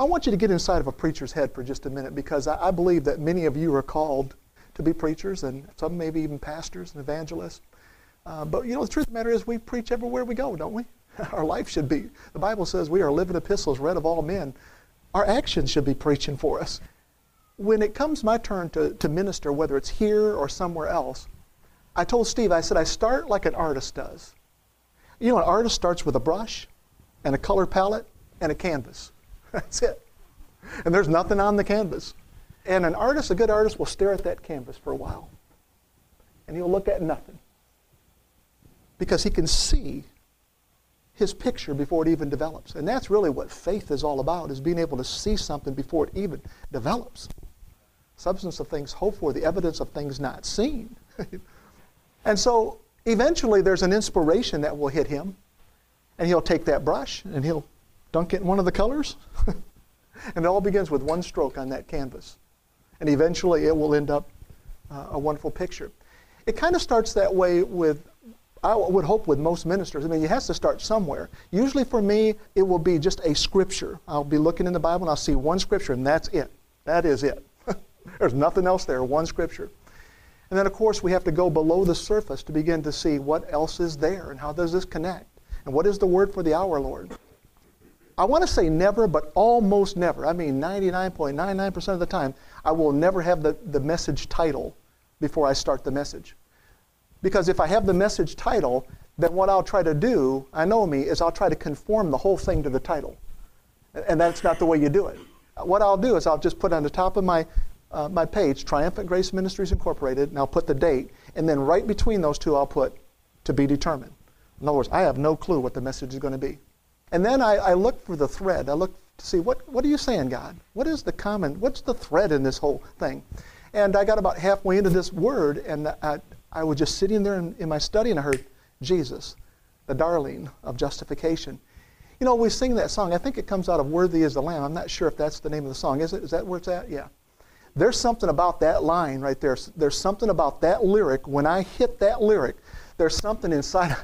I want you to get inside of a preacher's head for just a minute because I, I believe that many of you are called to be preachers and some maybe even pastors and evangelists. Uh, but you know, the truth of the matter is we preach everywhere we go, don't we? Our life should be. The Bible says we are living epistles read of all men. Our actions should be preaching for us. When it comes my turn to, to minister, whether it's here or somewhere else, I told Steve, I said, I start like an artist does. You know, an artist starts with a brush and a color palette and a canvas. That's it. And there's nothing on the canvas. And an artist, a good artist, will stare at that canvas for a while. And he'll look at nothing. Because he can see his picture before it even develops. And that's really what faith is all about, is being able to see something before it even develops. Substance of things hoped for, the evidence of things not seen. and so eventually there's an inspiration that will hit him. And he'll take that brush and he'll dunk it in one of the colors. and it all begins with one stroke on that canvas. And eventually it will end up uh, a wonderful picture. It kind of starts that way with, I would hope, with most ministers. I mean, it has to start somewhere. Usually for me, it will be just a scripture. I'll be looking in the Bible and I'll see one scripture, and that's it. That is it. There's nothing else there, one scripture. And then, of course, we have to go below the surface to begin to see what else is there and how does this connect. And what is the word for the hour, Lord? I want to say never, but almost never. I mean 99.99% of the time, I will never have the, the message title before I start the message. Because if I have the message title, then what I'll try to do, I know me, is I'll try to conform the whole thing to the title. And that's not the way you do it. What I'll do is I'll just put on the top of my, uh, my page, Triumphant Grace Ministries Incorporated, and I'll put the date. And then right between those two, I'll put to be determined. In other words, I have no clue what the message is going to be. And then I, I look for the thread. I look to see what, what are you saying, God? What is the common, what's the thread in this whole thing? And I got about halfway into this word, and I, I was just sitting there in, in my study, and I heard Jesus, the darling of justification. You know, we sing that song. I think it comes out of Worthy is the Lamb. I'm not sure if that's the name of the song. Is it? Is that where it's at? Yeah. There's something about that line right there. There's something about that lyric. When I hit that lyric, there's something inside.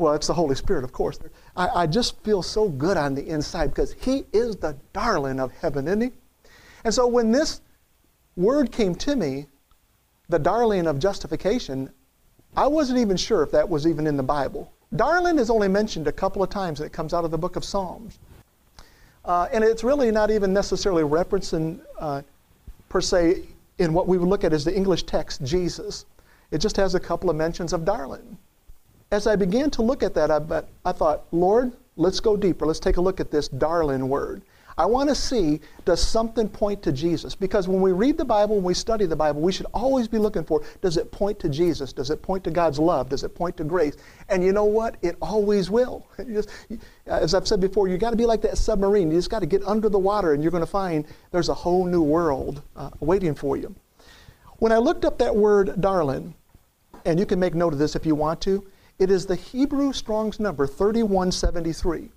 Well, it's the Holy Spirit, of course. I, I just feel so good on the inside because He is the darling of heaven, isn't He? And so when this word came to me, the darling of justification, I wasn't even sure if that was even in the Bible. Darling is only mentioned a couple of times, and it comes out of the book of Psalms. Uh, and it's really not even necessarily referencing, uh, per se, in what we would look at as the English text, Jesus. It just has a couple of mentions of darling as I began to look at that, I, I thought, Lord, let's go deeper. Let's take a look at this darling word. I want to see does something point to Jesus? Because when we read the Bible, when we study the Bible, we should always be looking for does it point to Jesus? Does it point to God's love? Does it point to grace? And you know what? It always will. Just, as I've said before, you got to be like that submarine. You just got to get under the water, and you're going to find there's a whole new world uh, waiting for you. When I looked up that word, darling, and you can make note of this if you want to, it is the Hebrew Strong's number 3173.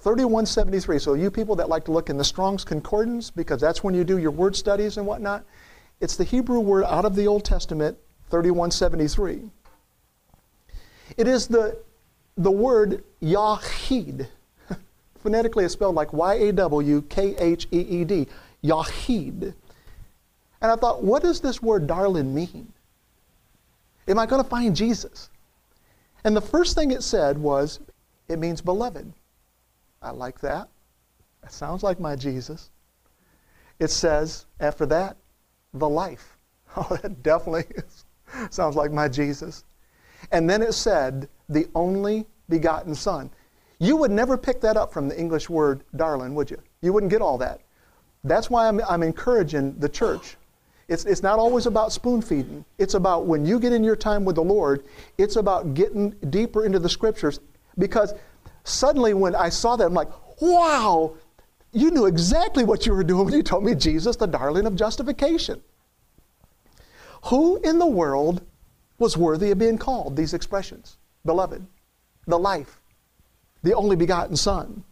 3173. So, you people that like to look in the Strong's Concordance, because that's when you do your word studies and whatnot, it's the Hebrew word out of the Old Testament, 3173. It is the, the word Yahid. Phonetically, it's spelled like Y A W K H E E D. Yahid. And I thought, what does this word darling mean? Am I going to find Jesus? And the first thing it said was, it means beloved. I like that. That sounds like my Jesus. It says, after that, the life. Oh, that definitely is, sounds like my Jesus. And then it said, the only begotten Son. You would never pick that up from the English word darling, would you? You wouldn't get all that. That's why I'm, I'm encouraging the church it's, it's not always about spoon feeding. It's about when you get in your time with the Lord, it's about getting deeper into the scriptures. Because suddenly when I saw that, I'm like, wow, you knew exactly what you were doing when you told me Jesus, the darling of justification. Who in the world was worthy of being called these expressions? Beloved, the life, the only begotten Son.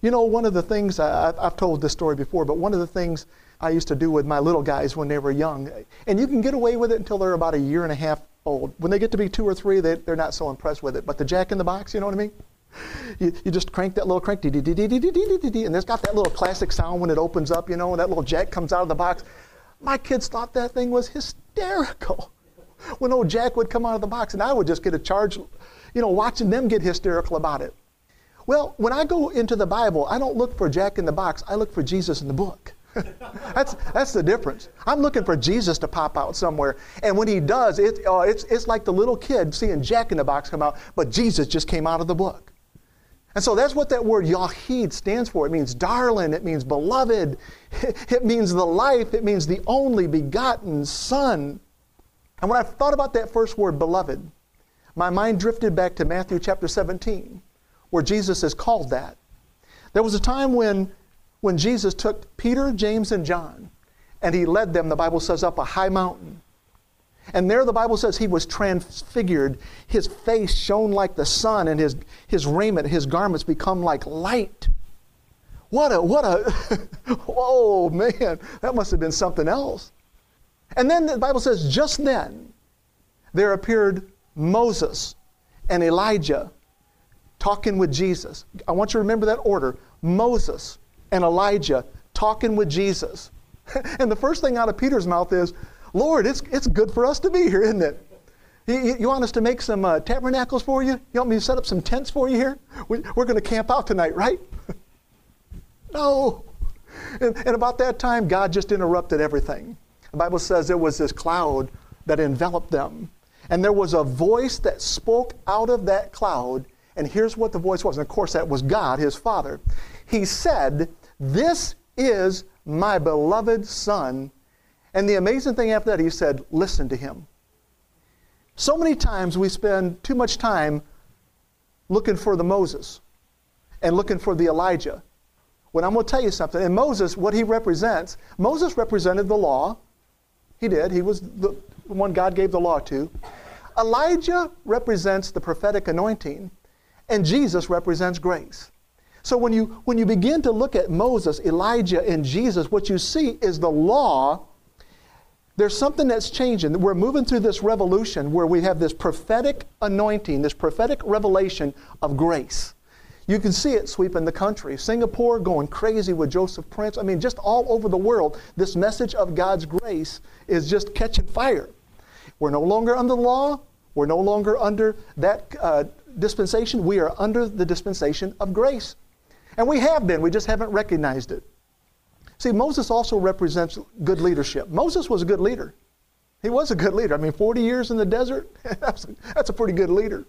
You know, one of the things, I, have told this story before, but one of the things I used to do with my little guys when they were young. And you can get away with it until they're about a year and a half old. When they get to be two or three, they, they're not so impressed with it. But the jack in the box, you know what I mean? you, you just crank that little crank, and it's got that little classic sound when it opens up, you know, and that little jack comes out of the box. My kids thought that thing was hysterical when old Jack would come out of the box, and I would just get a charge, you know, watching them get hysterical about it. Well, when I go into the Bible, I don't look for Jack in the box, I look for Jesus in the book. that's, that's the difference. I'm looking for Jesus to pop out somewhere. And when he does, it, uh, it's, it's like the little kid seeing Jack in the box come out, but Jesus just came out of the book. And so that's what that word Yahid stands for. It means darling, it means beloved, it means the life, it means the only begotten Son. And when I thought about that first word, beloved, my mind drifted back to Matthew chapter 17, where Jesus is called that. There was a time when, when Jesus took Peter, James, and John, and he led them, the Bible says, up a high mountain. And there the Bible says he was transfigured. His face shone like the sun, and his, his raiment, his garments become like light. What a, what a, oh man, that must have been something else. And then the Bible says, just then there appeared Moses and Elijah talking with Jesus. I want you to remember that order Moses and Elijah talking with Jesus. and the first thing out of Peter's mouth is, Lord, it's, it's good for us to be here, isn't it? You, you want us to make some uh, tabernacles for you? You want me to set up some tents for you here? We, are going to camp out tonight, right? no. And, and about that time, God just interrupted everything. The Bible says there was this cloud that enveloped them. And there was a voice that spoke out of that cloud. And here's what the voice was. And of course, that was God, his Father. He said, This is my beloved Son and the amazing thing after that, he said, listen to him. So many times we spend too much time looking for the Moses and looking for the Elijah. When I'm going to tell you something, and Moses, what he represents, Moses represented the law. He did. He was the one God gave the law to. Elijah represents the prophetic anointing, and Jesus represents grace. So when you, when you begin to look at Moses, Elijah, and Jesus, what you see is the law there's something that's changing. We're moving through this revolution where we have this prophetic anointing, this prophetic revelation of grace. You can see it sweeping the country. Singapore going crazy with Joseph Prince. I mean, just all over the world, this message of God's grace is just catching fire. We're no longer under the law. We're no longer under that uh, dispensation. We are under the dispensation of grace. And we have been, we just haven't recognized it. See, Moses also represents good leadership. Moses was a good leader. He was a good leader. I mean, 40 years in the desert, that's, a pretty good leader.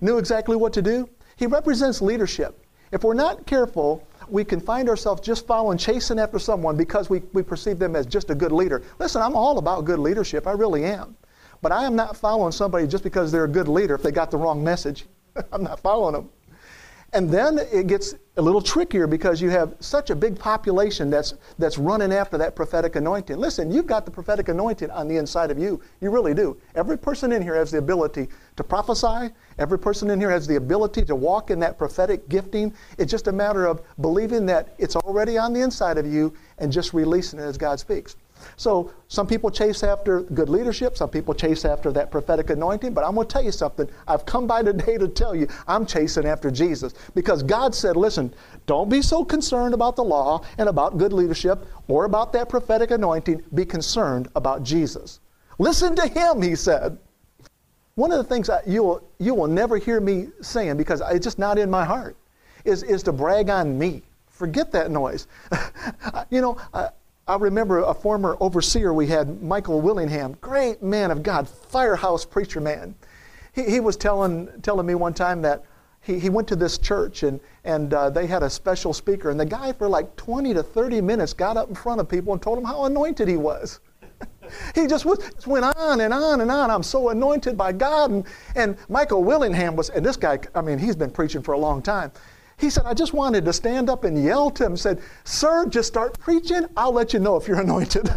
Knew exactly what to do. He represents leadership. If we're not careful, we can find ourselves just following, chasing after someone because we, we perceive them as just a good leader. Listen, I'm all about good leadership. I really am. But I am not following somebody just because they're a good leader if they got the wrong message. I'm not following them. And then it gets a little trickier because you have such a big population that's, that's running after that prophetic anointing. Listen, you've got the prophetic anointing on the inside of you. You really do. Every person in here has the ability to prophesy. Every person in here has the ability to walk in that prophetic gifting. It's just a matter of believing that it's already on the inside of you and just releasing it as God speaks. So some people chase after good leadership, some people chase after that prophetic anointing, but I'm going to tell you something. I've come by today to tell you I'm chasing after Jesus because God said, listen, don't be so concerned about the law and about good leadership or about that prophetic anointing. Be concerned about Jesus. Listen to him, he said. One of the things I, you, will, you will never hear me saying because it's just not in my heart is, is to brag on me. Forget that noise. you know, remember a former overseer we had, Michael Willingham, great man of God, firehouse preacher man. He, he was telling, telling me one time that he, he went to this church and, and uh, they had a special speaker, and the guy for like 20 to 30 minutes got up in front of people and told them how anointed he was. he just, was, just went on and on and on. I'm so anointed by God. And, and Michael Willingham was, and this guy, I mean, he's been preaching for a long time. He said, I just wanted to stand up and yell to him, said, Sir, just start preaching. I'll let you know if you're anointed.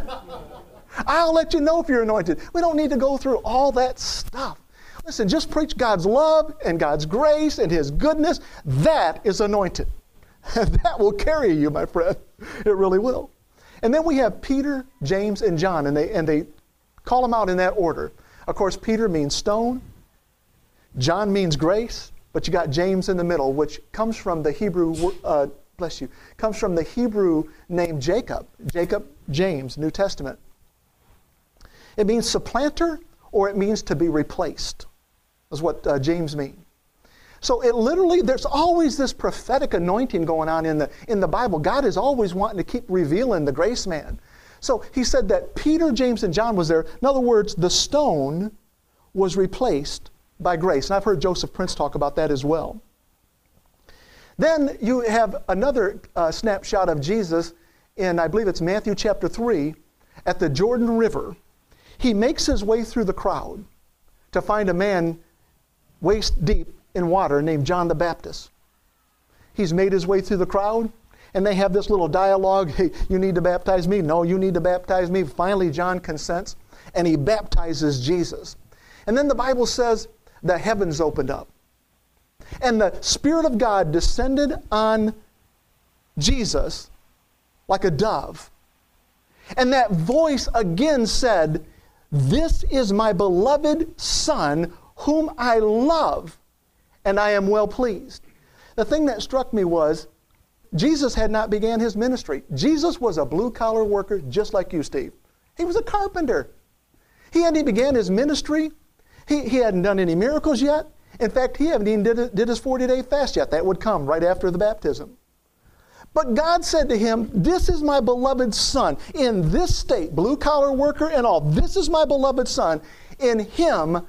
I'll let you know if you're anointed. We don't need to go through all that stuff. Listen, just preach God's love and God's grace and His goodness. That is anointed. that will carry you, my friend. It really will. And then we have Peter, James, and John, and they, and they call them out in that order. Of course, Peter means stone, John means grace, but you got James in the middle, which comes from the Hebrew, uh, bless you, comes from the Hebrew name Jacob. Jacob, James, New Testament. It means supplanter or it means to be replaced, is what uh, James means. So it literally, there's always this prophetic anointing going on in the, in the Bible. God is always wanting to keep revealing the grace man. So he said that Peter, James, and John was there. In other words, the stone was replaced by grace. And I've heard Joseph Prince talk about that as well. Then you have another uh, snapshot of Jesus in, I believe it's Matthew chapter 3, at the Jordan River. He makes his way through the crowd to find a man waist deep in water named John the Baptist. He's made his way through the crowd, and they have this little dialogue hey, you need to baptize me. No, you need to baptize me. Finally, John consents, and he baptizes Jesus. And then the Bible says the heavens opened up, and the Spirit of God descended on Jesus like a dove. And that voice again said, This is my beloved Son, whom I love and I am well pleased. The thing that struck me was Jesus had not began his ministry. Jesus was a blue collar worker just like you, Steve. He was a carpenter. He hadn't began his ministry. He, he hadn't done any miracles yet. In fact, he hadn't even did, did his 40 day fast yet. That would come right after the baptism. But God said to him, This is my beloved son. In this state, blue collar worker and all, this is my beloved son. In him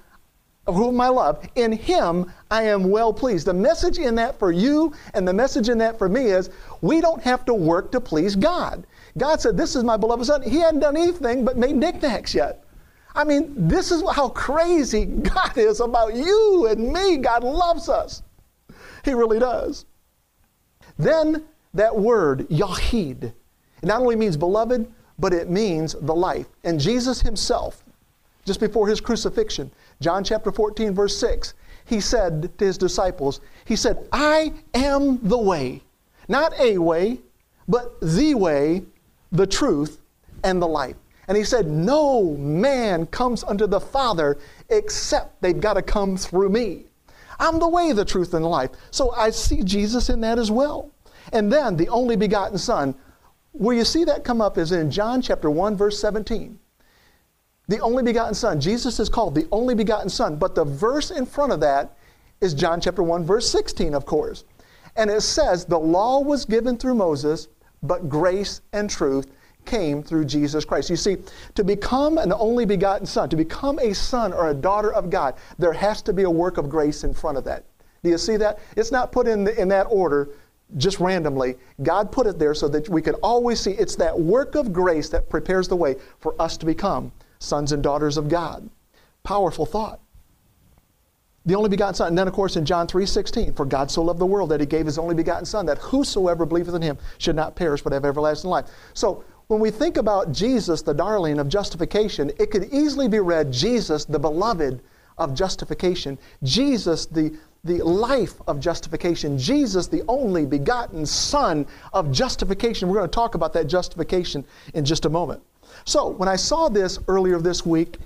whom I love, in him I am well pleased. The message in that for you and the message in that for me is we don't have to work to please God. God said, This is my beloved son. He hadn't done anything but made knickknacks yet. I mean, this is how crazy God is about you and me. God loves us. He really does. Then that word, Yahid, not only means beloved, but it means the life. And Jesus himself, just before his crucifixion, John chapter 14, verse 6, he said to his disciples, He said, I am the way. Not a way, but the way, the truth, and the life. And he said, No man comes unto the Father except they've got to come through me. I'm the way, the truth, and the life. So I see Jesus in that as well. And then the only begotten Son, where you see that come up is in John chapter 1, verse 17 the only begotten Son. Jesus is called the only begotten Son. But the verse in front of that is John chapter 1, verse 16, of course. And it says, The law was given through Moses, but grace and truth came through Jesus Christ. You see, to become an only begotten Son, to become a son or a daughter of God, there has to be a work of grace in front of that. Do you see that? It's not put in, the, in that order just randomly. God put it there so that we can always see it's that work of grace that prepares the way for us to become sons and daughters of God. Powerful thought. The only begotten Son. And then, of course, in John 3.16, For God so loved the world that he gave his only begotten Son, that whosoever believeth in him should not perish but have everlasting life. So, when we think about Jesus, the darling of justification, it could easily be read Jesus, the beloved of justification, Jesus, the, the life of justification, Jesus, the only begotten Son of justification. We're going to talk about that justification in just a moment. So when I saw this earlier this week,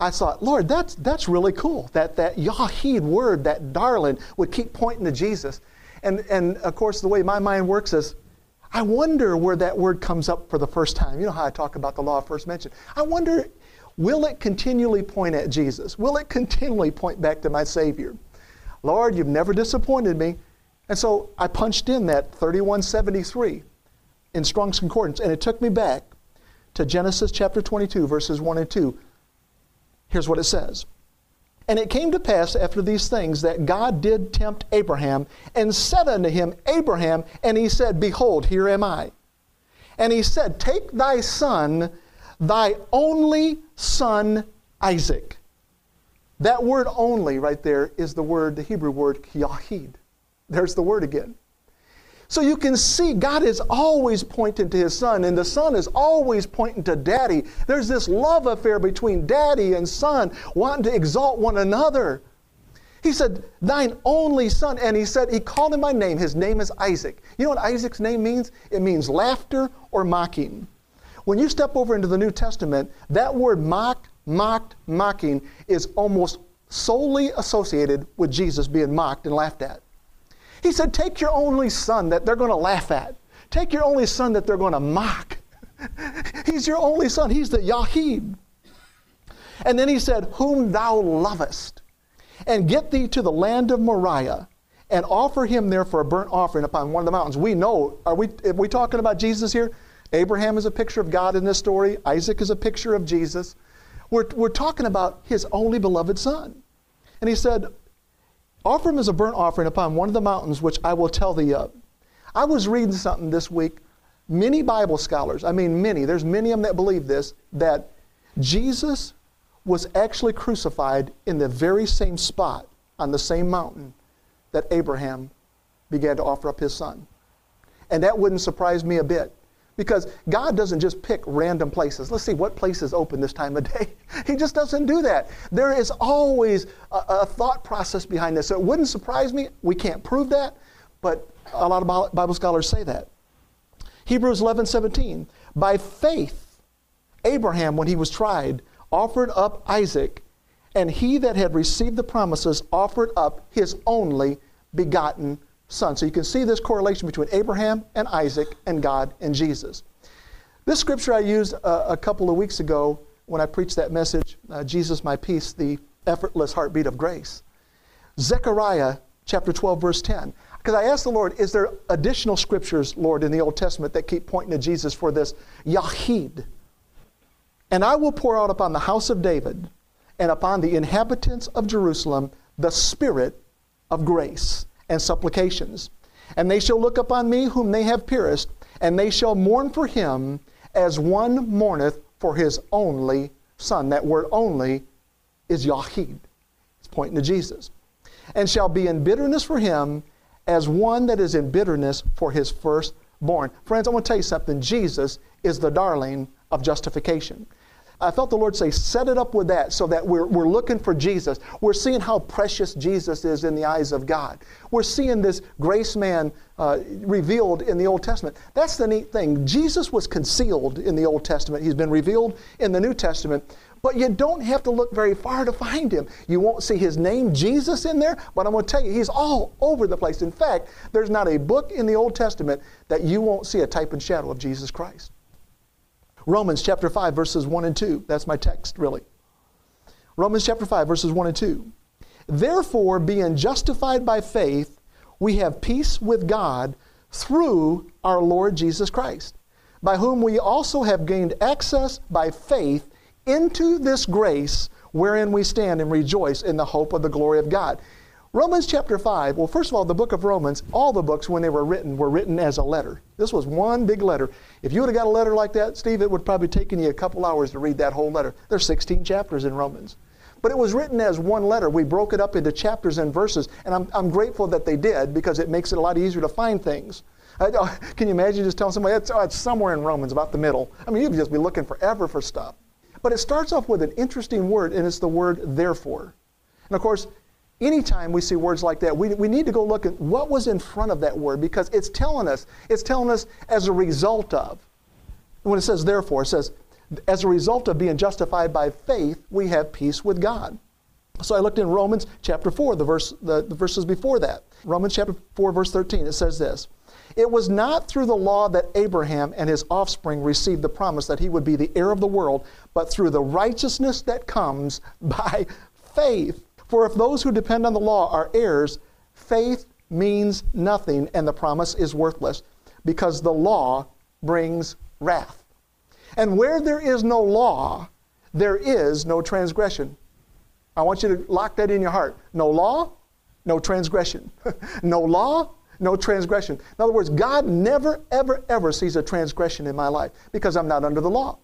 I thought, Lord, that's, that's really cool. That, that Yahid word, that darling, would keep pointing to Jesus. And, and of course, the way my mind works is, I wonder where that word comes up for the first time. You know how I talk about the law of first mention. I wonder, will it continually point at Jesus? Will it continually point back to my Savior? Lord, you've never disappointed me. And so I punched in that 3173 in Strong's Concordance, and it took me back to Genesis chapter 22, verses 1 and 2. Here's what it says. And it came to pass after these things that God did tempt Abraham and said unto him, Abraham, and he said, Behold, here am I. And he said, Take thy son, thy only son Isaac. That word only right there is the word, the Hebrew word Yahid. There's the word again. So you can see God is always pointing to his son, and the son is always pointing to daddy. There's this love affair between daddy and son, wanting to exalt one another. He said, Thine only son. And he said, He called him by name. His name is Isaac. You know what Isaac's name means? It means laughter or mocking. When you step over into the New Testament, that word mock, mocked, mocking is almost solely associated with Jesus being mocked and laughed at. He said, Take your only son that they're going to laugh at. Take your only son that they're going to mock. He's your only son. He's the Yahid. And then he said, Whom thou lovest. And get thee to the land of Moriah and offer him there for a burnt offering upon one of the mountains. We know, are we, are we talking about Jesus here? Abraham is a picture of God in this story. Isaac is a picture of Jesus. We're, we're talking about his only beloved son. And he said, Offer him as a burnt offering upon one of the mountains which I will tell thee of. I was reading something this week. Many Bible scholars, I mean many, there's many of them that believe this, that Jesus was actually crucified in the very same spot on the same mountain that Abraham began to offer up his son. And that wouldn't surprise me a bit because God doesn't just pick random places. Let's see what place is open this time of day. He just doesn't do that. There is always a, a, thought process behind this. So it wouldn't surprise me. We can't prove that, but a lot of Bible scholars say that. Hebrews 11 17. By faith, Abraham, when he was tried, offered up Isaac, and he that had received the promises offered up his only begotten son. So you can see this correlation between Abraham and Isaac and God and Jesus. This scripture I used a, a couple of weeks ago when I preached that message, uh, Jesus my peace, the effortless heartbeat of grace. Zechariah chapter 12, verse 10. Because I asked the Lord, is there additional scriptures, Lord, in the Old Testament that keep pointing to Jesus for this Yahid? And I will pour out upon the house of David and upon the inhabitants of Jerusalem the spirit of grace and supplications. And they shall look upon me whom they have pierced, and they shall mourn for him as one mourneth for his only son. That word only is Yahid. It's pointing to Jesus. And shall be in bitterness for him as one that is in bitterness for his firstborn. Friends, I want to tell you something. Jesus is the darling of justification. I felt the Lord say, set it up with that so that we're, we're looking for Jesus. We're seeing how precious Jesus is in the eyes of God. We're seeing this grace man uh, revealed in the Old Testament. That's the neat thing. Jesus was concealed in the Old Testament, he's been revealed in the New Testament. But you don't have to look very far to find him. You won't see his name, Jesus, in there, but I'm going to tell you, he's all over the place. In fact, there's not a book in the Old Testament that you won't see a type and shadow of Jesus Christ. Romans chapter 5, verses 1 and 2. That's my text, really. Romans chapter 5, verses 1 and 2. Therefore, being justified by faith, we have peace with God through our Lord Jesus Christ, by whom we also have gained access by faith into this grace wherein we stand and rejoice in the hope of the glory of God. Romans chapter 5, well, first of all, the book of Romans, all the books when they were written were written as a letter. This was one big letter. If you would have got a letter like that, Steve, it would probably taken you a couple hours to read that whole letter. There's 16 chapters in Romans. But it was written as one letter. We broke it up into chapters and verses, and I'm, I'm grateful that they did because it makes it a lot easier to find things. Uh, can you imagine just telling somebody it's, oh, it's somewhere in Romans, about the middle? I mean, you'd just be looking forever for stuff. But it starts off with an interesting word, and it's the word therefore. And of course, anytime we see words like that, we, we need to go look at what was in front of that word because it's telling us, it's telling us as a result of. When it says therefore, it says, as a result of being justified by faith, we have peace with God. So I looked in Romans chapter 4, the, verse, the, the verses before that. Romans chapter 4, verse 13, it says this It was not through the law that Abraham and his offspring received the promise that he would be the heir of the world, but through the righteousness that comes by faith. For if those who depend on the law are heirs, faith means nothing and the promise is worthless because the law brings wrath. And where there is no law, there is no transgression. I want you to lock that in your heart. No law, no transgression. no law, no transgression. In other words, God never, ever, ever sees a transgression in my life because I'm not under the law.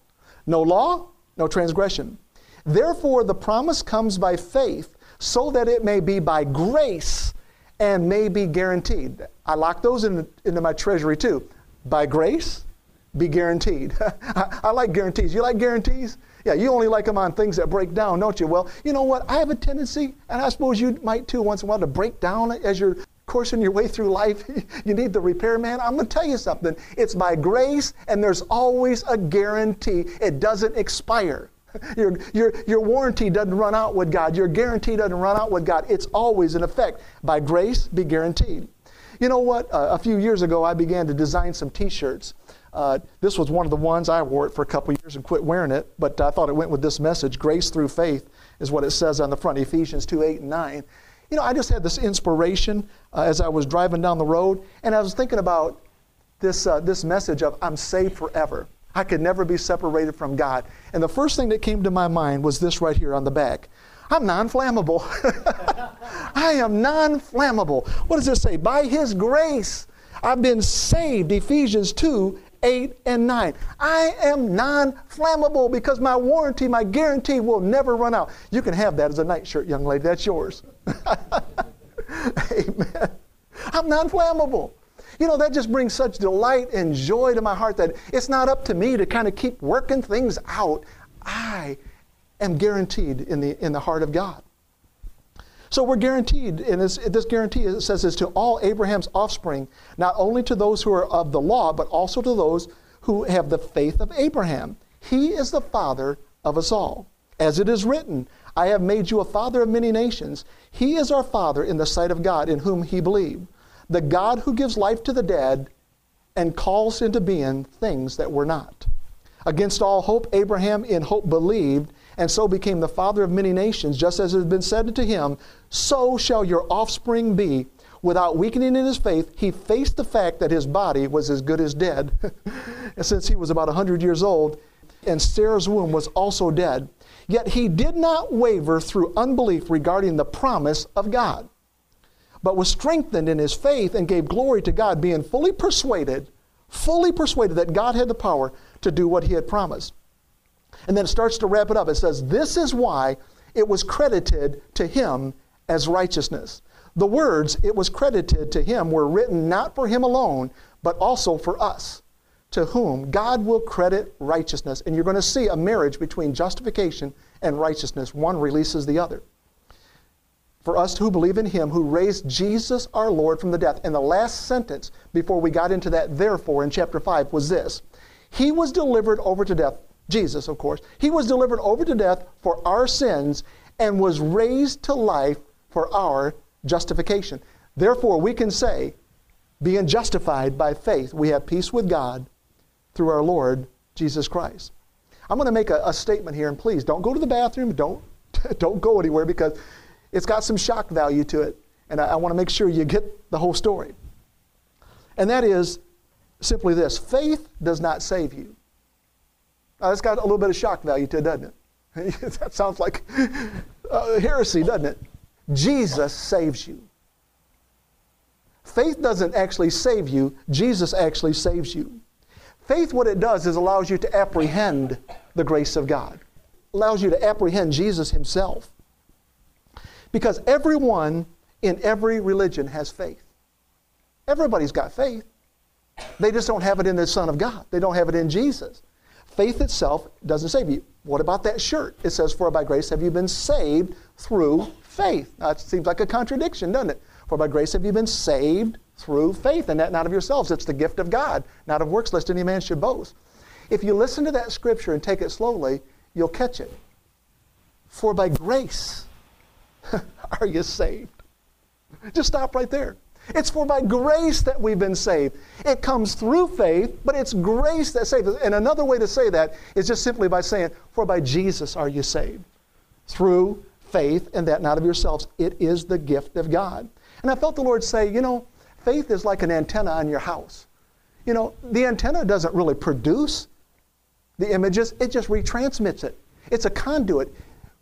No law, no transgression. Therefore, the promise comes by faith so that it may be by grace and may be guaranteed. I lock those in, into my treasury too. By grace, be guaranteed. I, I like guarantees. You like guarantees? Yeah, you only like them on things that break down, don't you? Well, you know what? I have a tendency, and I suppose you might too once in a while, to break down as you're coursing your way through life. you need the repairman. I'm going to tell you something. It's by grace, and there's always a guarantee. It doesn't expire. Your, your, your warranty doesn't run out with God. Your guarantee doesn't run out with God. It's always in effect. By grace, be guaranteed. You know what? Uh, a few years ago, I began to design some t shirts. Uh, this was one of the ones I wore it for a couple years and quit wearing it, but I thought it went with this message. Grace through faith is what it says on the front, Ephesians 2 8 and 9. You know, I just had this inspiration uh, as I was driving down the road, and I was thinking about this, uh, this message of I'm saved forever. I could never be separated from God. And the first thing that came to my mind was this right here on the back. I'm non flammable. I am non flammable. What does it say? By His grace, I've been saved. Ephesians 2 8 and 9. I am non flammable because my warranty, my guarantee will never run out. You can have that as a nightshirt, young lady. That's yours. Amen. I'm non flammable. You know, that just brings such delight and joy to my heart that it's not up to me to kind of keep working things out. I am guaranteed in the, in the heart of God. So we're guaranteed, and this, this guarantee it says is to all Abraham's offspring, not only to those who are of the law, but also to those who have the faith of Abraham. He is the father of us all. As it is written, I have made you a father of many nations. He is our father in the sight of God, in whom he believed. The God who gives life to the dead and calls into being things that were not. Against all hope, Abraham in hope believed and so became the father of many nations, just as it has been said to him, So shall your offspring be. Without weakening in his faith, he faced the fact that his body was as good as dead. since he was about a 100 years old, and Sarah's womb was also dead. Yet he did not waver through unbelief regarding the promise of God, but was strengthened in his faith and gave glory to God, being fully persuaded, fully persuaded that God had the power to do what he had promised. And then it starts to wrap it up. It says, This is why it was credited to him as righteousness. The words, it was credited to him, were written not for him alone, but also for us, to whom God will credit righteousness. And you're going to see a marriage between justification and righteousness. One releases the other. For us who believe in him who raised Jesus our Lord from the death. And the last sentence before we got into that, therefore, in chapter 5 was this He was delivered over to death Jesus, of course, he was delivered over to death for our sins and was raised to life for our justification. Therefore, we can say, being justified by faith, we have peace with God through our Lord Jesus Christ. I'm going to make a, a statement here, and please don't go to the bathroom. Don't, don't go anywhere because it's got some shock value to it. And I, I want to make sure you get the whole story. And that is simply this faith does not save you. Uh, it's got a little bit of shock value to it, doesn't it? that sounds like uh, heresy, doesn't it? Jesus saves you. Faith doesn't actually save you, Jesus actually saves you. Faith, what it does is allows you to apprehend the grace of God, allows you to apprehend Jesus Himself. Because everyone in every religion has faith. Everybody's got faith. They just don't have it in the Son of God, they don't have it in Jesus. Faith itself doesn't save you. What about that shirt? It says, For by grace have you been saved through faith. Now, seems like a contradiction, doesn't it? For by grace have you been saved through faith, and that not of yourselves. It's the gift of God, not of works, lest any man should boast. If you listen to that scripture and take it slowly, you'll catch it. For by grace are you saved. Just stop right there. It's for by grace that we've been saved. It comes through faith, but it's grace that saves us. And another way to say that is just simply by saying, For by Jesus are you saved. Through faith, and that not of yourselves. It is the gift of God. And I felt the Lord say, You know, faith is like an antenna on your house. You know, the antenna doesn't really produce the images, it just retransmits it. It's a conduit.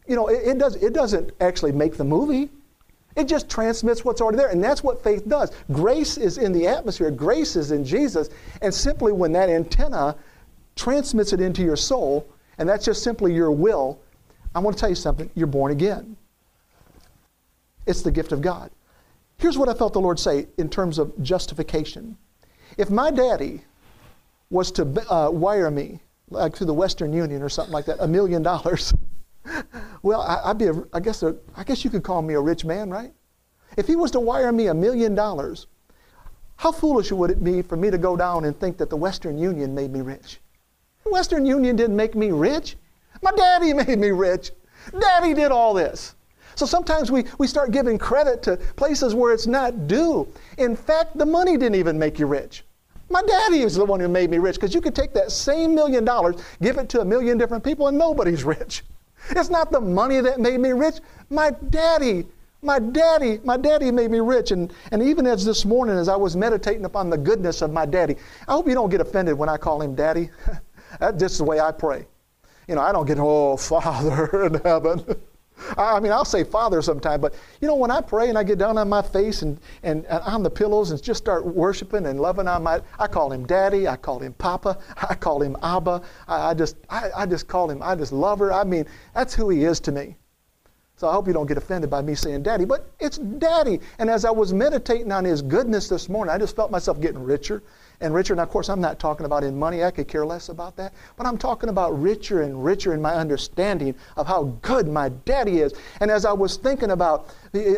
You know, it, it does, it doesn't actually make the movie. It just transmits what's already there. And that's what faith does. Grace is in the atmosphere, grace is in Jesus. And simply when that antenna transmits it into your soul, and that's just simply your will, I want to tell you something you're born again. It's the gift of God. Here's what I felt the Lord say in terms of justification. If my daddy was to uh, wire me, like through the Western Union or something like that, a million dollars, well, I, would be, a, I guess, a, I guess you could call me a rich man, right? If he was to wire me a million dollars, how foolish would it be for me to go down and think that the Western Union made me rich? The Western Union didn't make me rich. My daddy made me rich. Daddy did all this. So sometimes we, we start giving credit to places where it's not due. In fact, the money didn't even make you rich. My daddy is the one who made me rich because you could take that same million dollars, give it to a million different people, and nobody's rich. It's not the money that made me rich. My daddy, my daddy, my daddy made me rich. And, and even as this morning, as I was meditating upon the goodness of my daddy, I hope you don't get offended when I call him daddy. That's just the way I pray. You know, I don't get, oh, Father in heaven. I mean, I'll say Father sometime, but you know, when I pray and I get down on my face and, and, and, on the pillows and just start worshiping and loving on my, I call him Daddy, I call him Papa, I call him Abba, I, I just, I, I just call him, I just love her. I mean, that's who he is to me. So I hope you don't get offended by me saying daddy, but it's daddy. And as I was meditating on his goodness this morning, I just felt myself getting richer and richer. And of course, I'm not talking about in money. I could care less about that. But I'm talking about richer and richer in my understanding of how good my daddy is. And as I was thinking about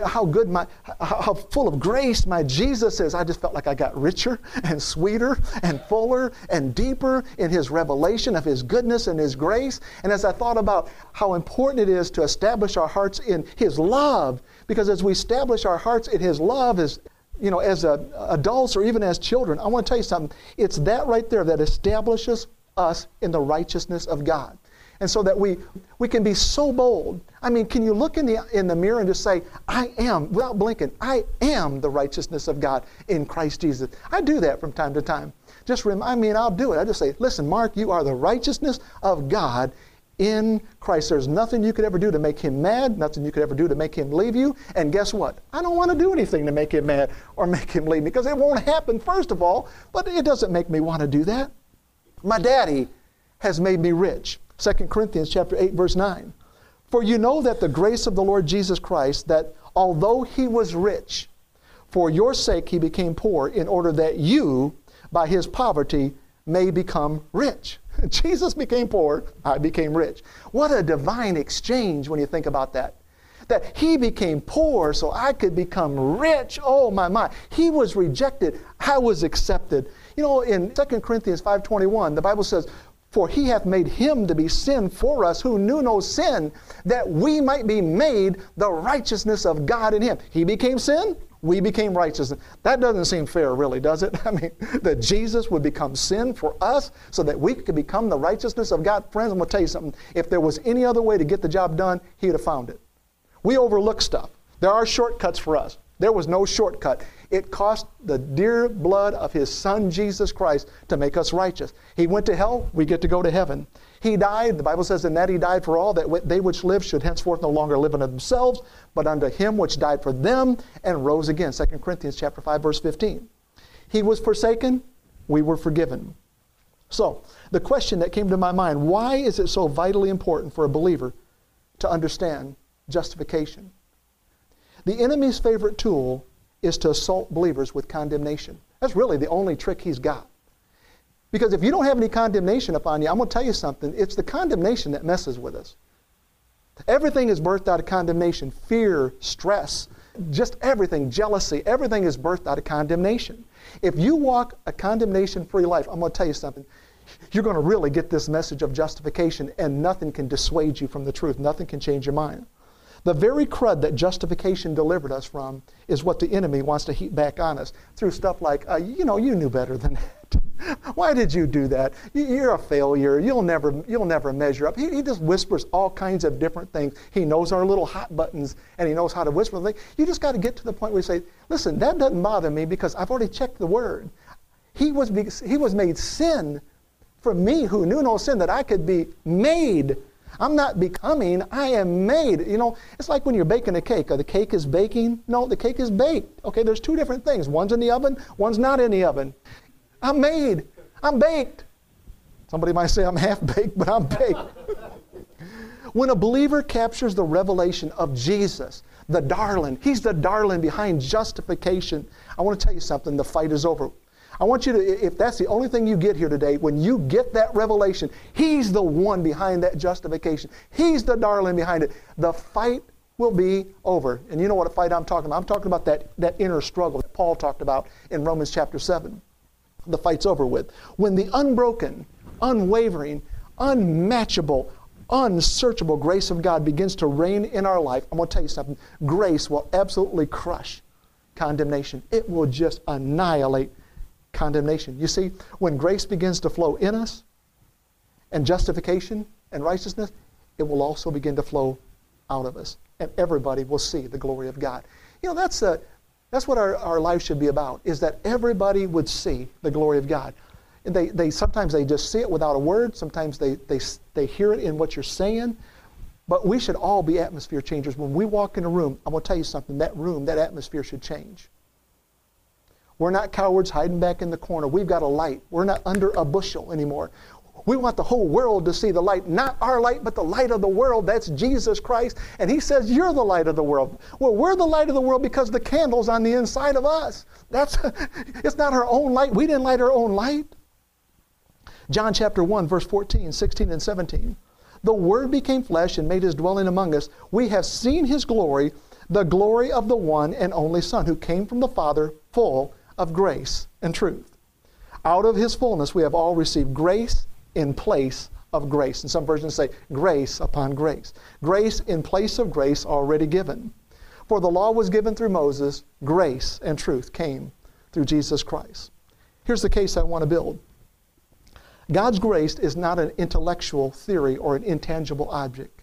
how good my, how full of grace my Jesus is, I just felt like I got richer and sweeter and fuller and deeper in his revelation of his goodness and his grace. And as I thought about how important it is to establish our hearts in his love, because as we establish our hearts in his love, as you know, as a, adults or even as children, I want to tell you something. It's that right there that establishes us in the righteousness of God. And so that we, we can be so bold. I mean, can you look in the, in the mirror and just say, I am, without blinking, I am the righteousness of God in Christ Jesus? I do that from time to time. Just remind me and I'll do it. I just say, listen, Mark, you are the righteousness of God in Christ. There's nothing you could ever do to make him mad, nothing you could ever do to make him leave you. And guess what? I don't want to do anything to make him mad or make him leave me because it won't happen, first of all, but it doesn't make me want to do that. My daddy has made me rich. 2 Corinthians chapter 8 verse 9. For you know that the grace of the Lord Jesus Christ that although he was rich for your sake he became poor in order that you by his poverty may become rich. Jesus became poor, I became rich. What a divine exchange when you think about that. That he became poor so I could become rich. Oh my my. He was rejected, I was accepted. You know, in 2 Corinthians 5:21, the Bible says, "For he hath made him to be sin for us who knew no sin, that we might be made the righteousness of God in him." He became sin, we became righteous. That doesn't seem fair, really, does it? I mean, that Jesus would become sin for us so that we could become the righteousness of God. Friends, I'm going to tell you something. If there was any other way to get the job done, He would have found it. We overlook stuff. There are shortcuts for us. There was no shortcut. It cost the dear blood of His Son, Jesus Christ, to make us righteous. He went to hell, we get to go to heaven. He died, the Bible says, in that he died for all, that they which live should henceforth no longer live unto themselves, but unto him which died for them and rose again. 2 Corinthians chapter 5, verse 15. He was forsaken, we were forgiven. So, the question that came to my mind, why is it so vitally important for a believer to understand justification? The enemy's favorite tool is to assault believers with condemnation. That's really the only trick he's got. Because if you don't have any condemnation upon you, I'm going to tell you something. It's the condemnation that messes with us. Everything is birthed out of condemnation fear, stress, just everything, jealousy, everything is birthed out of condemnation. If you walk a condemnation free life, I'm going to tell you something. You're going to really get this message of justification, and nothing can dissuade you from the truth. Nothing can change your mind. The very crud that justification delivered us from is what the enemy wants to heap back on us through stuff like, uh, you know, you knew better than that. Why did you do that? You're a failure. You'll never, you'll never measure up. He, he, just whispers all kinds of different things. He knows our little hot buttons and he knows how to whisper things. You just got to get to the point where you say, listen, that doesn't bother me because I've already checked the word. He was, he was made sin for me who knew no sin that I could be made I'm not becoming, I am made. You know, it's like when you're baking a cake. The cake is baking. No, the cake is baked. Okay, there's two different things. One's in the oven, one's not in the oven. I'm made. I'm baked. Somebody might say I'm half baked, but I'm baked. when a believer captures the revelation of Jesus, the darling, he's the darling behind justification. I want to tell you something, the fight is over. I want you to, if that's the only thing you get here today, when you get that revelation, He's the one behind that justification. He's the darling behind it. The fight will be over. And you know what a fight I'm talking about? I'm talking about that, that inner struggle that Paul talked about in Romans chapter 7. The fight's over with. When the unbroken, unwavering, unmatchable, unsearchable grace of God begins to reign in our life, I'm going to tell you something. Grace will absolutely crush condemnation. It will just annihilate condemnation. You see, when grace begins to flow in us, and justification and righteousness, it will also begin to flow out of us. And everybody will see the glory of God. You know, that's, a, that's what our, our life should be about, is that everybody would see the glory of God. And they, they, sometimes they just see it without a word. Sometimes they, they, they hear it in what you're saying. But we should all be atmosphere changers. When we walk in a room, I'm going to tell you something, that room, that atmosphere should change. We're not cowards hiding back in the corner. We've got a light. We're not under a bushel anymore. We want the whole world to see the light, not our light, but the light of the world. That's Jesus Christ. And He says, You're the light of the world. Well, we're the light of the world because the candle's on the inside of us. That's, it's not our own light. We didn't light our own light. John chapter 1, verse 14, 16, and 17. The Word became flesh and made his dwelling among us. We have seen his glory, the glory of the one and only Son, who came from the Father, full of grace and truth. Out of his fullness we have all received grace in place of grace. And some versions say grace upon grace. Grace in place of grace already given. For the law was given through Moses, grace and truth came through Jesus Christ. Here's the case I want to build. God's grace is not an intellectual theory or an intangible object.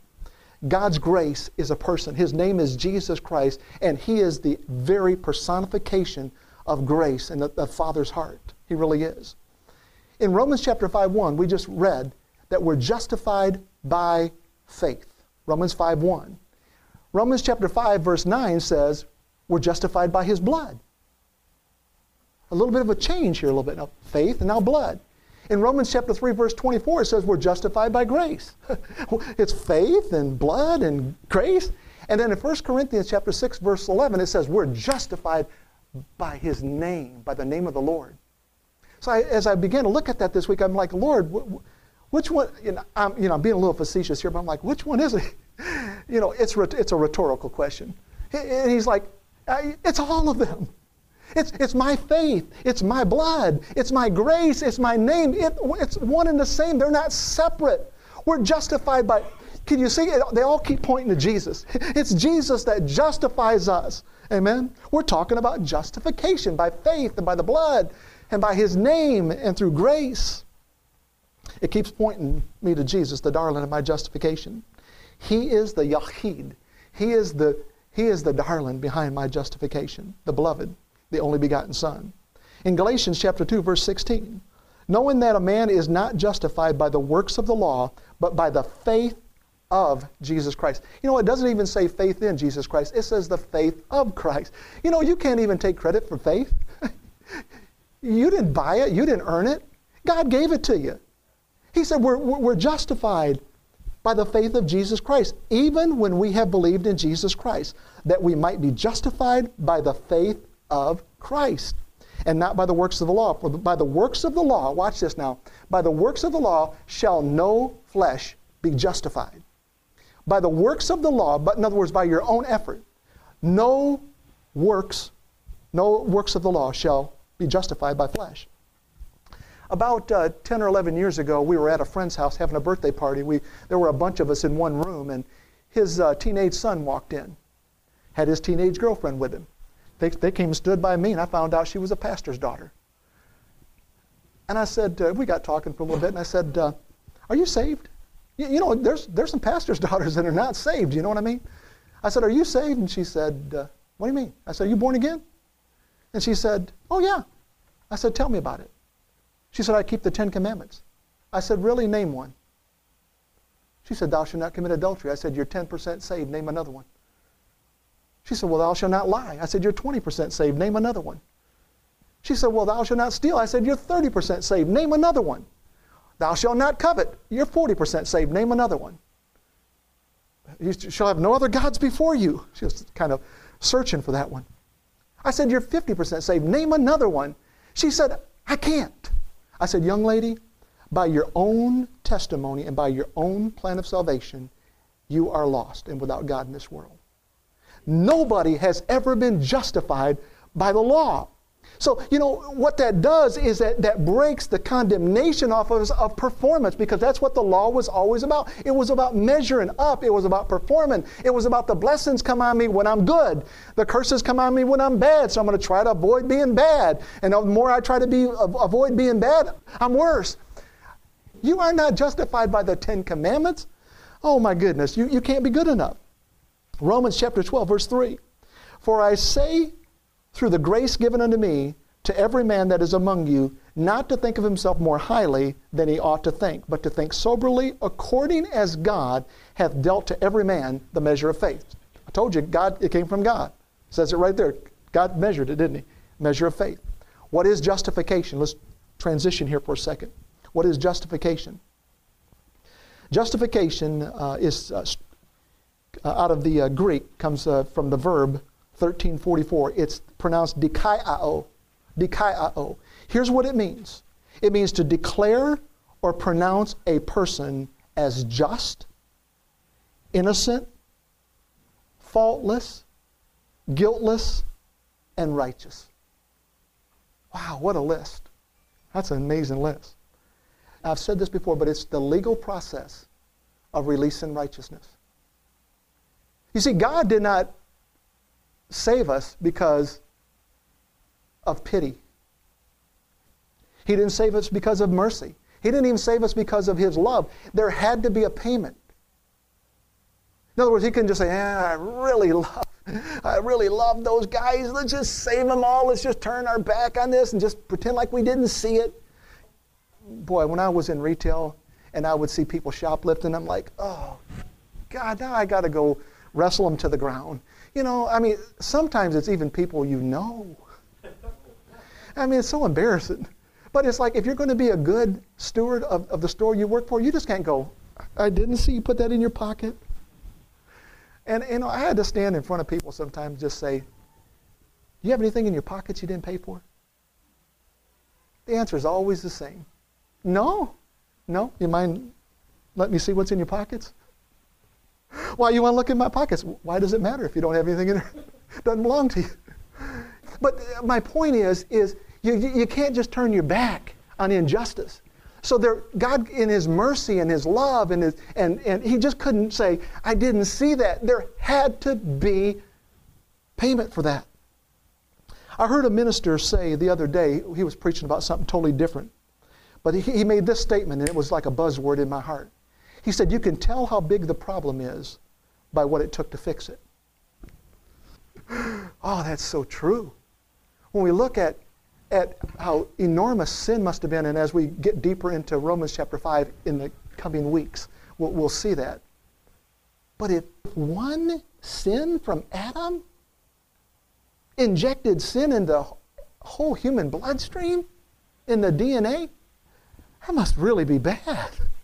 God's grace is a person. His name is Jesus Christ, and He is the very personification of grace in the, the Father's heart. He really is. In Romans chapter 5 1, we just read that we're justified by faith. Romans 5 1. Romans chapter 5, verse 9 says we're justified by his blood. A little bit of a change here, a little bit. Now, faith and now blood. In Romans chapter 3, verse 24, it says we're justified by grace. it's faith and blood and grace. And then in 1 Corinthians chapter 6, verse 11, it says we're justified by his name, by the name of the Lord. So I, as I began to look at that this week, I'm like, Lord, which one? You know, I'm, you know, I'm being a little facetious here, but I'm like, which one is it? You know, it's, it's a rhetorical question. And he's like, it's all of them. It's, it's my faith. It's my blood. It's my grace. It's my name. It, it's one and the same. They're not separate. We're justified by, can you see? They all keep pointing to Jesus. It's Jesus that justifies us. Amen? We're talking about justification by faith and by the blood and by his name and through grace. It keeps pointing me to Jesus, the darling of my justification. He is the Yahid. He is the, he is the darling behind my justification, the beloved, the only begotten Son. In Galatians chapter 2, verse 16, knowing that a man is not justified by the works of the law, but by the faith of Jesus Christ. You know, it doesn't even say faith in Jesus Christ. It says the faith of Christ. You know, you can't even take credit for faith. You didn't buy it, you didn't earn it. God gave it to you. He said we're, we're justified by the faith of Jesus Christ, even when we have believed in Jesus Christ, that we might be justified by the faith of Christ and not by the works of the law. For by the works of the law, watch this now, by the works of the law shall no flesh be justified. By the works of the law, but in other words, by your own effort, no works, no works of the law shall be justified by flesh. About uh, 10 or 11 years ago, we were at a friend's house having a birthday party. We, there were a bunch of us in one room, and his uh, teenage son walked in, had his teenage girlfriend with him. They, they came and stood by me, and I found out she was a pastor's daughter. And I said, uh, we got talking for a little bit, and I said, uh, Are you saved? You, you, know, there's, there's some pastor's daughters that are not saved. You know what I mean? I said, Are you saved? And she said, uh, What do you mean? I said, Are you born again? And she said, Oh, yeah. I said, Tell me about it. She said, I keep the Ten Commandments. I said, Really? Name one. She said, Thou shalt not commit adultery. I said, You're 10% saved. Name another one. She said, Well, thou shalt not lie. I said, You're 20% saved. Name another one. She said, Well, thou shalt not steal. I said, You're 30% saved. Name another one. Thou shalt not covet. You're 40% saved. Name another one. You shall have no other gods before you. She was kind of searching for that one. I said, You're 50% saved. Name another one. She said, I can't. I said, Young lady, by your own testimony and by your own plan of salvation, you are lost and without God in this world. Nobody has ever been justified by the law. So, you know, what that does is that that breaks the condemnation off of us of performance because that's what the law was always about. It was about measuring up, it was about performing, it was about the blessings come on me when I'm good, the curses come on me when I'm bad. So I'm going to try to avoid being bad. And the more I try to be avoid being bad, I'm worse. You are not justified by the Ten Commandments. Oh my goodness, you, you can't be good enough. Romans chapter 12, verse 3. For I say through the grace given unto me to every man that is among you, not to think of himself more highly than he ought to think, but to think soberly according as God hath dealt to every man the measure of faith. I told you, God, it came from God. It says it right there. God measured it, didn't he? Measure of faith. What is justification? Let's transition here for a second. What is justification? Justification uh, is uh, uh, out of the uh, Greek, comes uh, from the verb 1344. It's pronounced dikaiao. Dikaiao. Here's what it means it means to declare or pronounce a person as just, innocent, faultless, guiltless, and righteous. Wow, what a list. That's an amazing list. I've said this before, but it's the legal process of releasing righteousness. You see, God did not save us because of pity. He didn't save us because of mercy. He didn't even save us because of His love. There had to be a payment. In other words, He couldn't just say, eh, I really love, I really love those guys. Let's just save them all. Let's just turn our back on this and just pretend like we didn't see it. Boy, when I was in retail and I would see people shoplifting, I'm like, oh, God, now I got to go wrestle them to the ground. You know, I mean, sometimes it's even people you know. I mean, it's so embarrassing. But it's like if you're going to be a good steward of, of the store you work for, you just can't go, I didn't see you put that in your pocket. And, you know, I had to stand in front of people sometimes just say, Do you have anything in your pockets you didn't pay for? The answer is always the same. No. No. You mind let me see what's in your pockets? Why you want to look in my pockets? Why does it matter if you don't have anything in there? It doesn't belong to you. But uh, my point is, is you, you can't just turn your back on injustice. So there, God, in His mercy and His love, and, his, and, and He just couldn't say, I didn't see that. There had to be payment for that. I heard a minister say the other day, he was preaching about something totally different. But he, he made this statement, and it was like a buzzword in my heart. He said, You can tell how big the problem is by what it took to fix it. Oh, that's so true. When we look at, at how enormous sin must have been, and as we get deeper into Romans chapter 5 in the coming weeks, we'll, we'll see that. But if one sin from Adam injected sin into the whole human bloodstream, in the DNA, that must really be bad.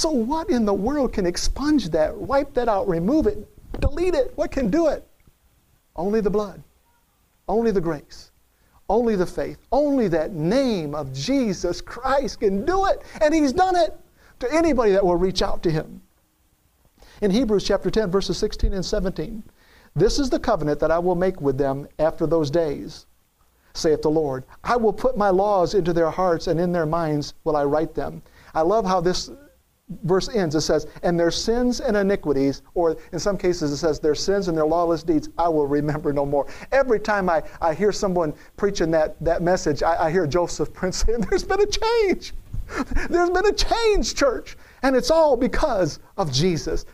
So, what in the world can expunge that, wipe that out, remove it, delete it? What can do it? Only the blood, only the grace, only the faith, only that name of Jesus Christ can do it. And He's done it to anybody that will reach out to Him. In Hebrews chapter 10, verses 16 and 17, this is the covenant that I will make with them after those days, saith the Lord. I will put my laws into their hearts, and in their minds will I write them. I love how this verse ends, it says, And their sins and iniquities, or in some cases it says, Their sins and their lawless deeds, I will remember no more. Every time I, I hear someone preaching that, that message, I, I hear Joseph Prince saying, There's been a change. There's been a change, church. And it's all because of Jesus.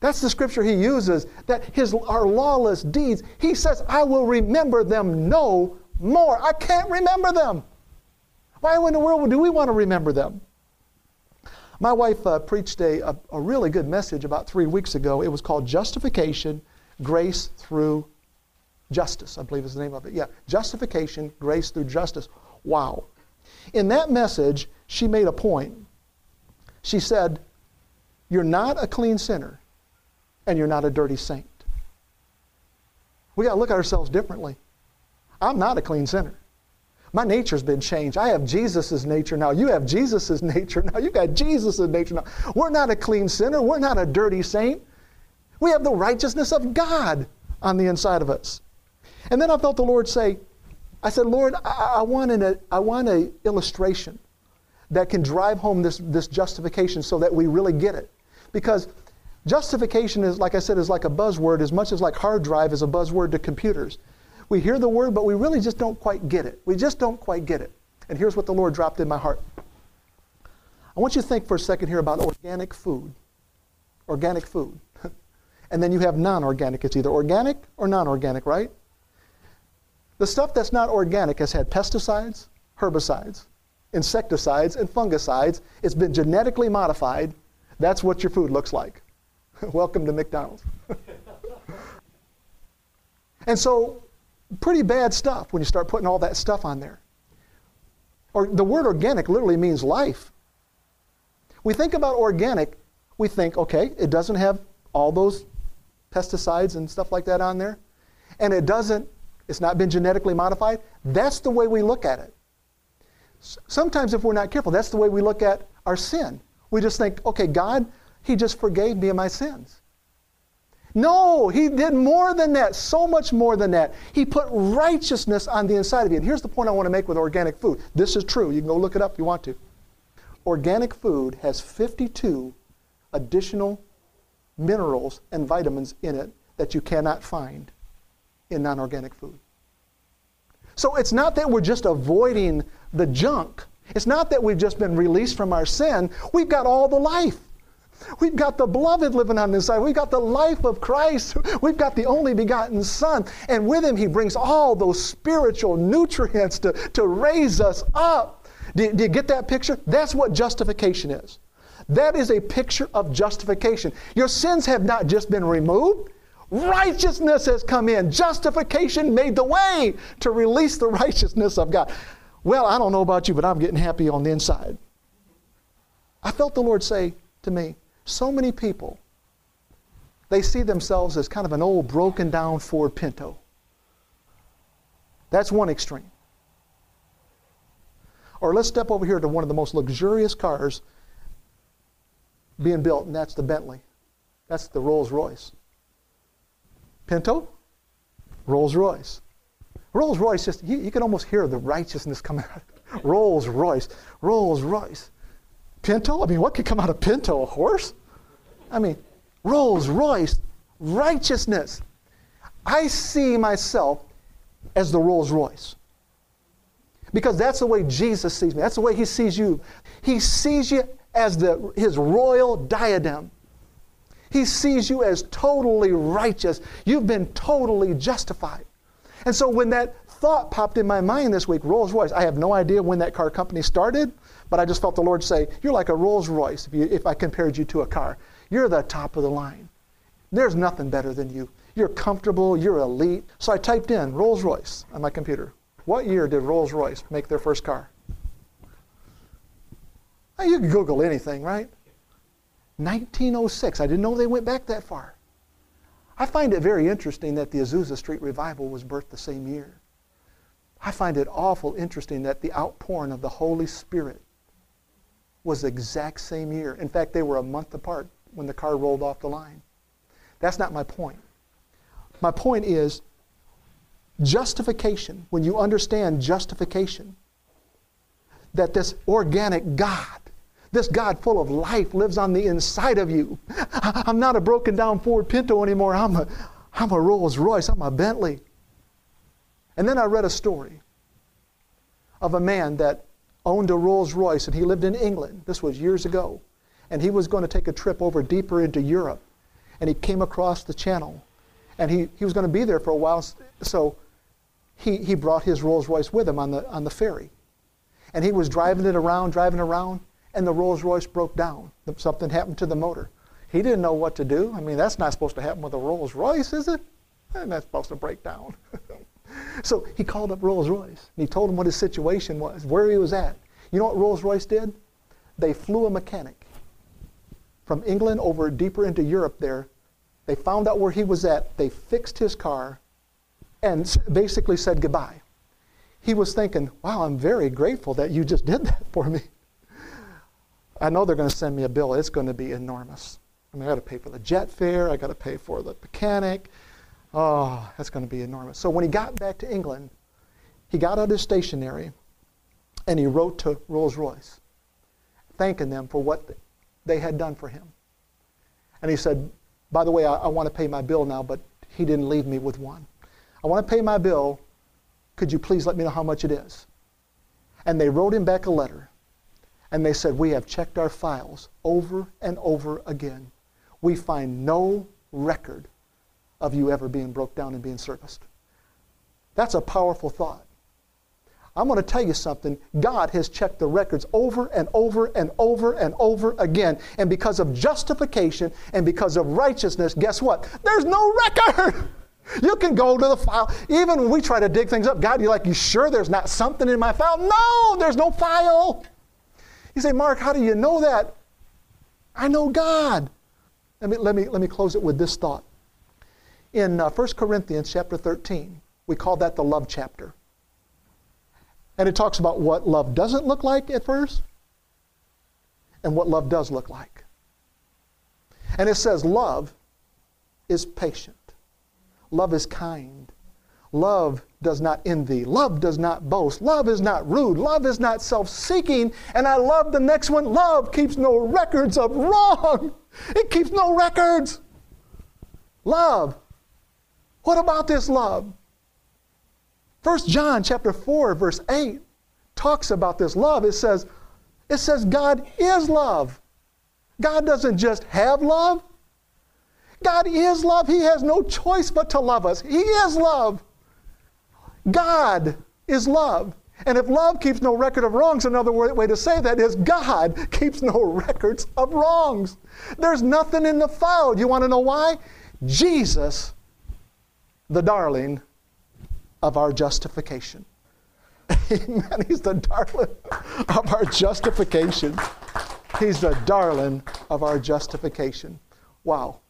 That's the scripture he uses, that his, our lawless deeds, he says, I will remember them no more. I can't remember them. Why in the world do we want to remember them? My wife uh, preached a, a, a, really good message about three weeks ago. It was called Justification, Grace Through Justice, I believe is the name of it. Yeah, Justification, Grace Through Justice. Wow. In that message, she made a point. She said, You're not a clean sinner, and you're not a dirty saint. We got to look at ourselves differently. I'm not a clean sinner. My nature's been changed. I have Jesus' nature now. You have Jesus' nature now. You got Jesus' nature now. We're not a clean sinner. We're not a dirty saint. We have the righteousness of God on the inside of us. And then I felt the Lord say, I said, Lord, I, I want an I want an illustration that can drive home this, this justification so that we really get it. Because justification is, like I said, is like a buzzword as much as like hard drive is a buzzword to computers. We hear the word, but we really just don't quite get it. We just don't quite get it. And here's what the Lord dropped in my heart. I want you to think for a second here about organic food. Organic food. and then you have non organic. It's either organic or non organic, right? The stuff that's not organic has had pesticides, herbicides, insecticides, and fungicides. It's been genetically modified. That's what your food looks like. Welcome to McDonald's. and so, pretty bad stuff when you start putting all that stuff on there. Or the word organic literally means life. We think about organic, we think, okay, it doesn't have all those pesticides and stuff like that on there, and it doesn't, it's not been genetically modified. That's the way we look at it. Sometimes, if we're not careful, that's the way we look at our sin. We just think, okay, God, He just forgave me of my sins. No, He did more than that, so much more than that. He put righteousness on the inside of you. And here's the point I want to make with organic food. This is true. You can go look it up if you want to. Organic food has 52 additional minerals and vitamins in it that you cannot find in non organic food. So it's not that we're just avoiding the junk. It's not that we've just been released from our sin. We've got all the life. We've got the beloved living on the inside. We've got the life of Christ. We've got the only begotten Son. And with him, he brings all those spiritual nutrients to, to raise us up. Do, do you get that picture? That's what justification is. That is a picture of justification. Your sins have not just been removed, righteousness has come in. Justification made the way to release the righteousness of God. Well, I don't know about you, but I'm getting happy on the inside. I felt the Lord say to me, so many people, they see themselves as kind of an old broken down Ford Pinto. That's one extreme. Or let's step over here to one of the most luxurious cars being built, and that's the Bentley. That's the Rolls Royce. Pinto, Rolls Royce. Rolls Royce, just you, you can almost hear the righteousness coming out. Rolls Royce, Rolls Royce. Pinto? I mean, what could come out of Pinto? A horse? I mean, Rolls Royce, righteousness. I see myself as the Rolls Royce. Because that's the way Jesus sees me. That's the way he sees you. He sees you as the, his royal diadem. He sees you as totally righteous. You've been totally justified. And so when that thought popped in my mind this week, Rolls Royce, I have no idea when that car company started, but I just felt the Lord say, You're like a Rolls Royce if, you, if I compared you to a car. You're the top of the line. There's nothing better than you. You're comfortable, you're elite. So I typed in Rolls Royce on my computer. What year did Rolls Royce make their first car? You can Google anything, right? 1906. I didn't know they went back that far. I find it very interesting that the Azusa Street Revival was birthed the same year. I find it awful interesting that the outpouring of the Holy Spirit was the exact same year. In fact, they were a month apart when the car rolled off the line. That's not my point. My point is Justification, when you understand justification, that this organic God, this God full of life lives on the inside of you. I'm not a broken down Ford Pinto anymore. I'm a, I'm a Rolls Royce. I'm a Bentley. And then I read a story of a man that owned a Rolls Royce and he lived in England. This was years ago. And he was going to take a trip over deeper into Europe. And he came across the channel. And he, he was going to be there for a while. So he, he brought his Rolls Royce with him on the, on the ferry. And he was driving it around, driving around, and the Rolls Royce broke down. Something happened to the motor. He didn't know what to do. I mean, that's not supposed to happen with a Rolls Royce, is it? And that's supposed to break down. so he called up Rolls Royce. And he told him what his situation was, where he was at. You know what Rolls Royce did? They flew a mechanic from England over deeper into Europe there. They found out where he was at. They fixed his car and basically said goodbye. He was thinking, wow, I'm very grateful that you just did that for me. I know they're going to send me a bill. It's going to be enormous. I mean, I got to pay for the jet fare. I got to pay for the mechanic. Oh, that's going to be enormous. So when he got back to England, he got out his stationery and he wrote to Rolls Royce, thanking them for what they had done for him. And he said, By the way, I, I want to pay my bill now, but he didn't leave me with one. I want to pay my bill. Could you please let me know how much it is? And they wrote him back a letter. And they said, We have checked our files over and over again. We find no record of you ever being broke down and being serviced. That's a powerful thought. I'm going to tell you something. God has checked the records over and over and over and over again. And because of justification and because of righteousness, guess what? There's no record. You can go to the file. Even when we try to dig things up, God, you're like, you sure there's not something in my file? No, there's no file. You say, Mark, how do you know that? I know God. Let me, let me, let me close it with this thought. In uh, 1 Corinthians chapter 13, we call that the love chapter. And it talks about what love doesn't look like at first and what love does look like. And it says love is patient. Love is kind. Love does not envy. Love does not boast. Love is not rude. Love is not self seeking. And I love the next one love keeps no records of wrong. It keeps no records. Love. What about this love? 1 John chapter 4 verse 8 talks about this love. It says it says God is love. God doesn't just have love. God is love. He has no choice but to love us. He is love. God is love. And if love keeps no record of wrongs, another way to say that is God keeps no records of wrongs. There's nothing in the file. You want to know why? Jesus, the darling, of our justification. Amen. He's the darling of our justification. He's the darling of our justification. Wow.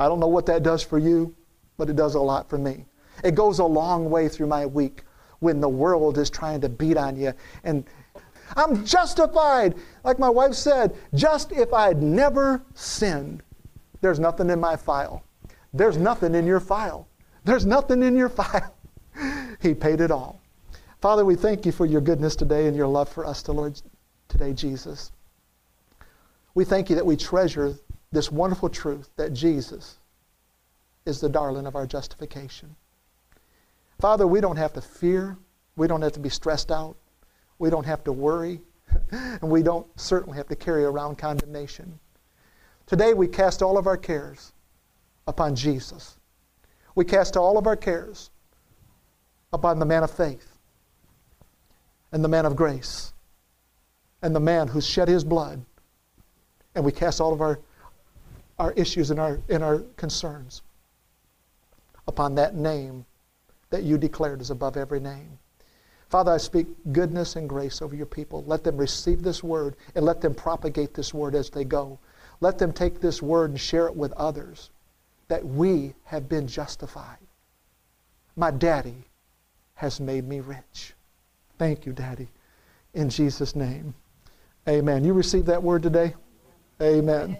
I don't know what that does for you, but it does a lot for me. It goes a long way through my week when the world is trying to beat on you. And I'm justified. Like my wife said, just if I'd never sinned, there's nothing in my file. There's nothing in your file. There's nothing in your file. he paid it all. Father, we thank you for your goodness today and your love for us, to Lord, today, Jesus. We thank you that we treasure this wonderful truth that Jesus is the darling of our justification. Father, we don't have to fear. We don't have to be stressed out. We don't have to worry. and we don't certainly have to carry around condemnation. Today we cast all of our cares upon Jesus. We cast all of our cares upon the man of faith and the man of grace and the man who shed his blood. And we cast all of our, our issues and our, and our concerns upon that name that you declared is above every name. Father, I speak goodness and grace over your people. Let them receive this word and let them propagate this word as they go. Let them take this word and share it with others that we have been justified. My daddy has made me rich. Thank you, Daddy. In Jesus' name. Amen. You received that word today? Amen.